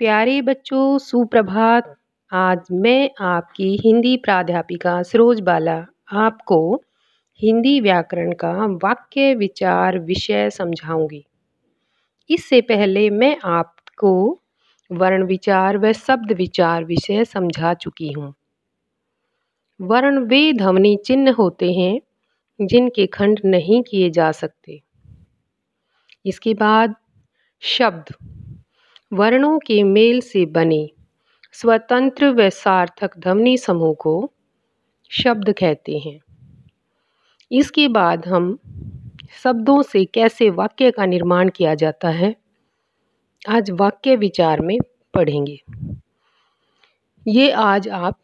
प्यारे बच्चों, सुप्रभात। आज मैं आपकी हिंदी प्राध्यापिका सरोज बाला आपको हिंदी व्याकरण का वाक्य विचार विषय समझाऊँगी। इससे पहले मैं आपको वर्ण विचार व शब्द विचार विषय समझा चुकी हूँ। वर्ण वे ध्वनि चिन्ह होते हैं, जिनके खंड नहीं किए जा सकते। इसके बाद शब्द। वर्णों के मेल से बने। स्वतंत्र व सार्थक ध्वनि समूह को शब्द कहते हैं। इसके बाद हम शब्दों से कैसे वाक्य का निर्माण किया जाता है, आज वाक्य विचार में पढ़ेंगे। ये आज आप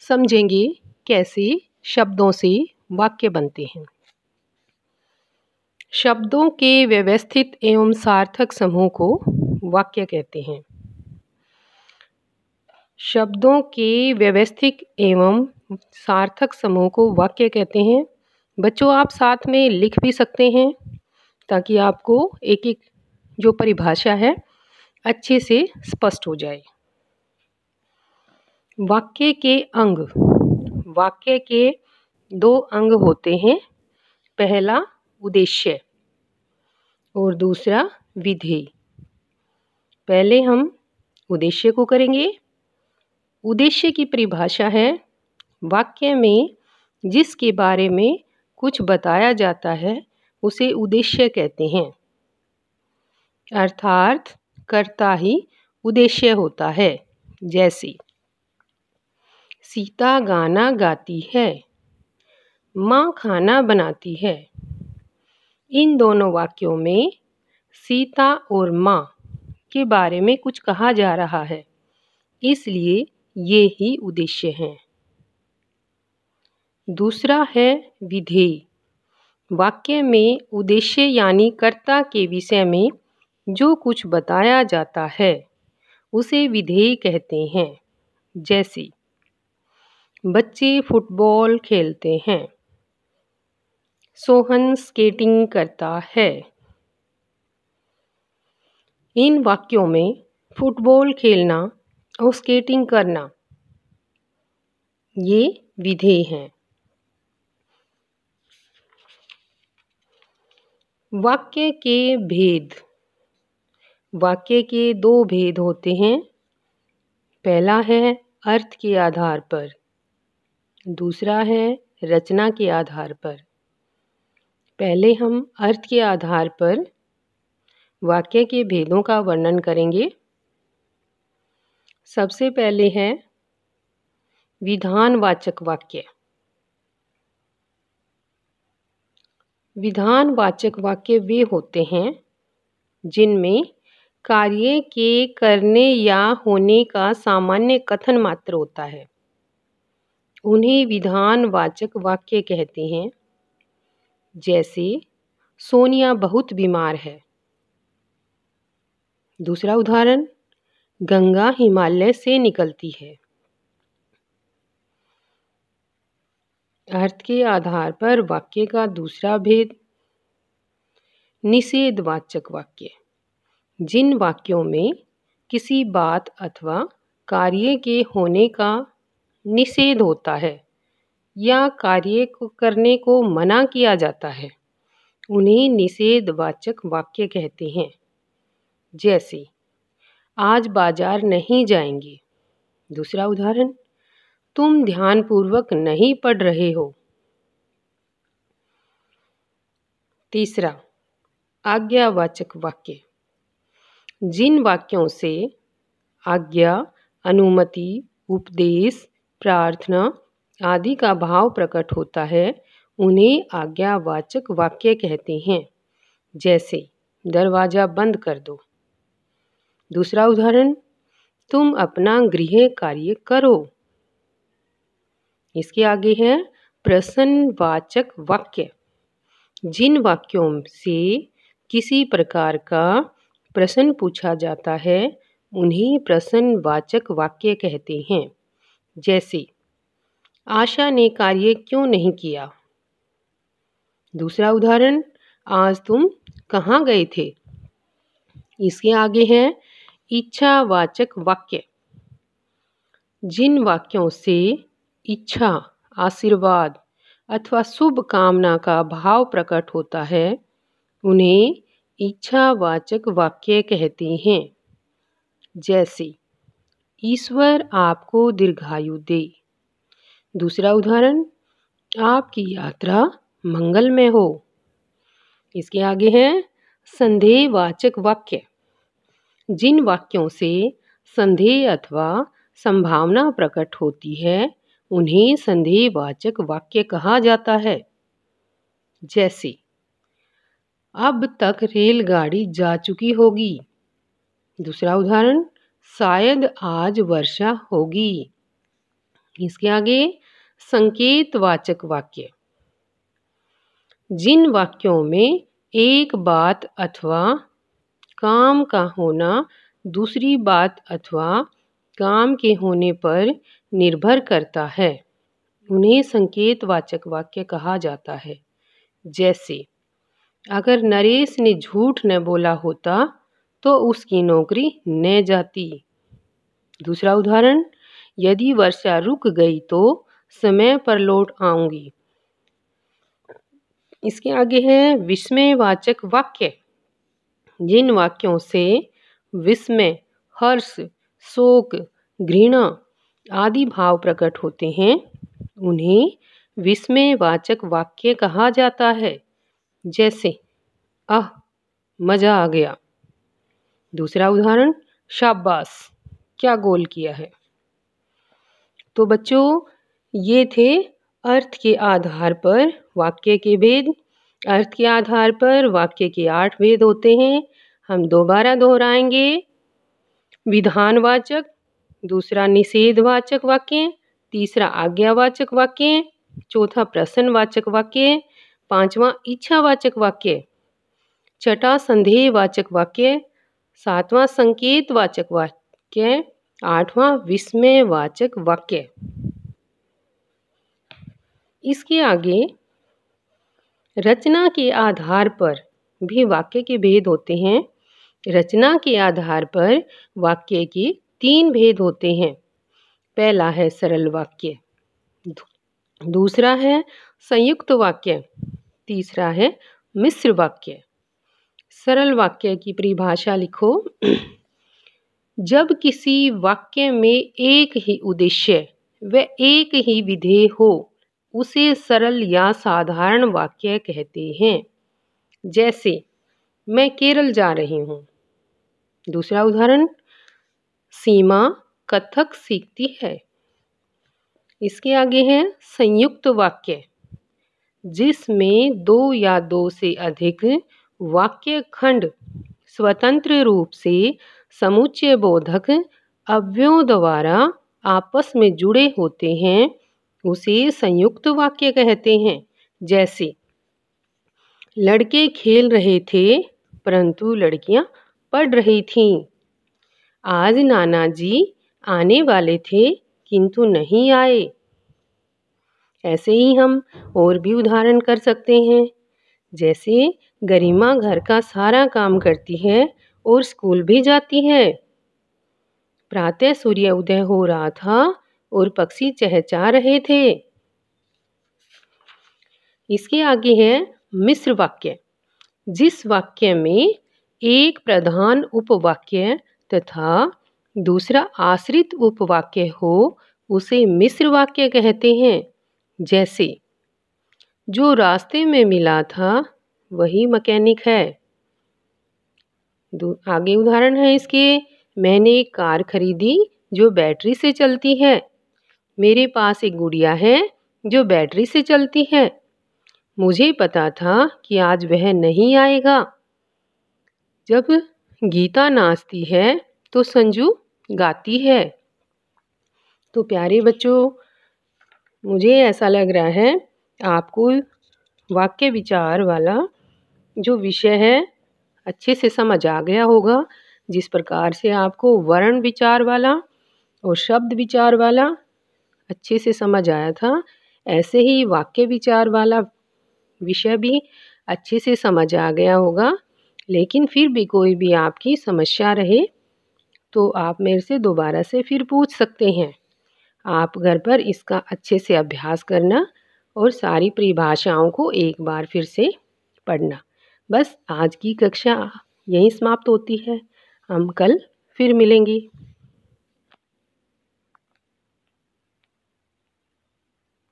समझेंगे कैसे शब्दों से वाक्य बनते हैं। शब्दों के व्यवस्थित एवं सार्थक समूह को वाक्य कहते हैं। शब्दों के व्यवस्थित एवं सार्थक समूह को वाक्य कहते हैं। बच्चों, आप साथ में लिख भी सकते हैं ताकि आपको एक एक जो परिभाषा है, अच्छे से स्पष्ट हो जाए। वाक्य के अंग। वाक्य के दो अंग होते हैं। पहला उद्देश्य और दूसरा विधेय। पहले हम उद्देश्य को करेंगे। उद्देश्य की परिभाषा है वाक्य में जिसके बारे में कुछ बताया जाता है, उसे उद्देश्य कहते हैं। अर्थात कर्ता ही उद्देश्य होता है, जैसे, सीता गाना गाती है, माँ खाना बनाती है। इन दोनों वाक्यों में सीता और माँ के बारे में कुछ कहा जा रहा है। इसलिए ये ही उद्देश्य हैं। दूसरा है विधेय। वाक्य में उद्देश्य यानी कर्ता के विषय में जो कुछ बताया जाता है, उसे विधेय कहते हैं। जैसे, बच्चे फुटबॉल खेलते हैं। सोहन स्केटिंग करता है। इन वाक्यों में फुटबॉल खेलना और स्केटिंग करना, ये विधेय हैं। वाक्य के भेद। वाक्य के दो भेद होते हैं। पहला है अर्थ के आधार पर। दूसरा है रचना के आधार पर। पहले हम अर्थ के आधार पर वाक्य के भेदों का वर्णन करेंगे। सबसे पहले है, विधानवाचक वाक्य। विधानवाचक वाक्य वे होते हैं, जिनमें कार्य के करने या होने का सामान्य कथन मात्र होता है। उन्हें विधानवाचक वाक्य कहते हैं, जैसे, सोनिया बहुत बीमार है। दूसरा उदाहरण, गंगा हिमालय से निकलती है। अर्थ के आधार पर वाक्य का दूसरा भेद, निषेधवाचक वाक्य। जिन वाक्यों में किसी बात अथवा कार्य के होने का निषेध होता है या कार्य को करने को मना किया जाता है, उन्हें निषेधवाचक वाक्य कहते हैं। जैसे। आज बाज़ार नहीं जाएँगे। दूसरा उदाहरण, तुम ध्यानपूर्वक नहीं पढ़ रहे हो। तीसरा, आज्ञावाचक वाक्य। जिन वाक्यों से आज्ञा, अनुमति, उपदेश, प्रार्थना आदि का भाव प्रकट होता है, उन्हें आज्ञावाचक वाक्य कहते हैं। जैसे, दरवाज़ा बंद कर दो। दूसरा उदाहरण, तुम अपना गृह कार्य करो। इसके आगे है प्रश्नवाचक वाक्य। जिन वाक्यों से किसी प्रकार का प्रश्न पूछा जाता है, उन्हें प्रश्नवाचक वाक्य कहते हैं। जैसे, आशा ने कार्य क्यों नहीं किया? दूसरा उदाहरण, आज तुम कहाँ गए थे? इसके आगे है इच्छावाचक वाक्य। जिन वाक्यों से इच्छा, आशीर्वाद अथवा शुभ कामना का भाव प्रकट होता है, उन्हें इच्छावाचक वाक्य कहते हैं। जैसे, ईश्वर आपको दीर्घायु दे। दूसरा उदाहरण, आपकी यात्रा मंगलमय हो। इसके आगे है, संदेहवाचक वाक्य। जिन वाक्यों से संदेह अथवा संभावना प्रकट होती है, उन्हें संदेहवाचक वाक्य कहा जाता है। जैसे, अब तक रेलगाड़ी जा चुकी होगी। दूसरा उदाहरण, शायद आज वर्षा होगी। इसके आगे, संकेतवाचक वाक्य, जिन वाक्यों में एक बात अथवा काम का होना दूसरी बात अथवा काम के होने पर निर्भर करता है। उन्हें संकेतवाचक वाक्य कहा जाता है। जैसे, अगर नरेश ने झूठ न बोला होता तो उसकी नौकरी न जाती। दूसरा उदाहरण, यदि वर्षा रुक गई तो समय पर लौट आऊँगी। इसके आगे है, विस्मयवाचक वाक्य। जिन वाक्यों से विस्मय, हर्ष, शोक, घृणा आदि भाव प्रकट होते हैं, उन्हें विस्मयवाचक वाक्य कहा जाता है। जैसे, आह, मज़ा आ गया। दूसरा उदाहरण, शाबाश, क्या गोल किया है? तो बच्चों, ये थे अर्थ के आधार पर वाक्य के भेद अर्थ के आधार पर वाक्य के आठ भेद होते हैं। हम दोबारा दोहराएँगे। विधानवाचक, दूसरा निषेधवाचक वाक्य, तीसरा आज्ञावाचक वाक्य, चौथा प्रश्नवाचक वाक्य, पांचवा इच्छावाचक वाक्य, छठा संदेहवाचक वाक्य, सातवां संकेतवाचक वाक्य, आठवां विस्मयवाचक वाक्य। इसके आगे रचना के आधार पर भी वाक्य के भेद होते हैं। रचना के आधार पर वाक्य के तीन भेद होते हैं। पहला है सरल वाक्य दूसरा है संयुक्त वाक्य, तीसरा है मिश्र वाक्य। सरल वाक्य की परिभाषा लिखो। जब किसी वाक्य में एक ही उद्देश्य व एक ही विधेय हो उसे सरल या साधारण वाक्य कहते हैं। जैसे, मैं केरल जा रही हूँ। दूसरा उदाहरण, सीमा कथक सीखती है। इसके आगे है संयुक्त वाक्य, जिसमें दो या दो से अधिक वाक्य खंड स्वतंत्र रूप से समुच्चय बोधक अव्यों द्वारा आपस में जुड़े होते हैं उसे संयुक्त वाक्य कहते हैं। जैसे, लड़के खेल रहे थे, परंतु लड़कियाँ पढ़ रही थीं। आज नाना जी आने वाले थे, किंतु नहीं आए। ऐसे ही हम और भी उदाहरण कर सकते हैं। जैसे, गरिमा घर का सारा काम करती है और स्कूल भी जाती है। प्रातः सूर्य उदय हो रहा था और पक्षी चहचा रहे थे। इसके आगे है मिश्र वाक्य। जिस वाक्य में एक प्रधान उपवाक्य तथा दूसरा आश्रित उपवाक्य हो, उसे मिश्र वाक्य कहते हैं। जैसे, जो रास्ते में मिला था, वही मैकेनिक है। आगे उदाहरण है इसके। मैंने एक कार खरीदी, जो बैटरी से चलती है। मेरे पास एक गुड़िया है जो बैटरी से चलती है। मुझे पता था कि आज वह नहीं आएगा। जब गीता नाचती है तो संजू गाती है। तो प्यारे बच्चों, मुझे ऐसा लग रहा है, आपको वाक्य विचार वाला जो विषय है, अच्छे से समझ आ गया होगा। जिस प्रकार से आपको वर्ण विचार वाला और शब्द विचार वाला अच्छे से समझ आया था। ऐसे ही वाक्य विचार वाला विषय भी अच्छे से समझ आ गया होगा। लेकिन फिर भी कोई भी आपकी समस्या रहे तो आप मेरे से दोबारा से फिर पूछ सकते हैं। आप घर पर इसका अच्छे से अभ्यास करना और सारी परिभाषाओं को एक बार फिर से पढ़ना। बस आज की कक्षा यहीं समाप्त होती है। हम कल फिर मिलेंगे।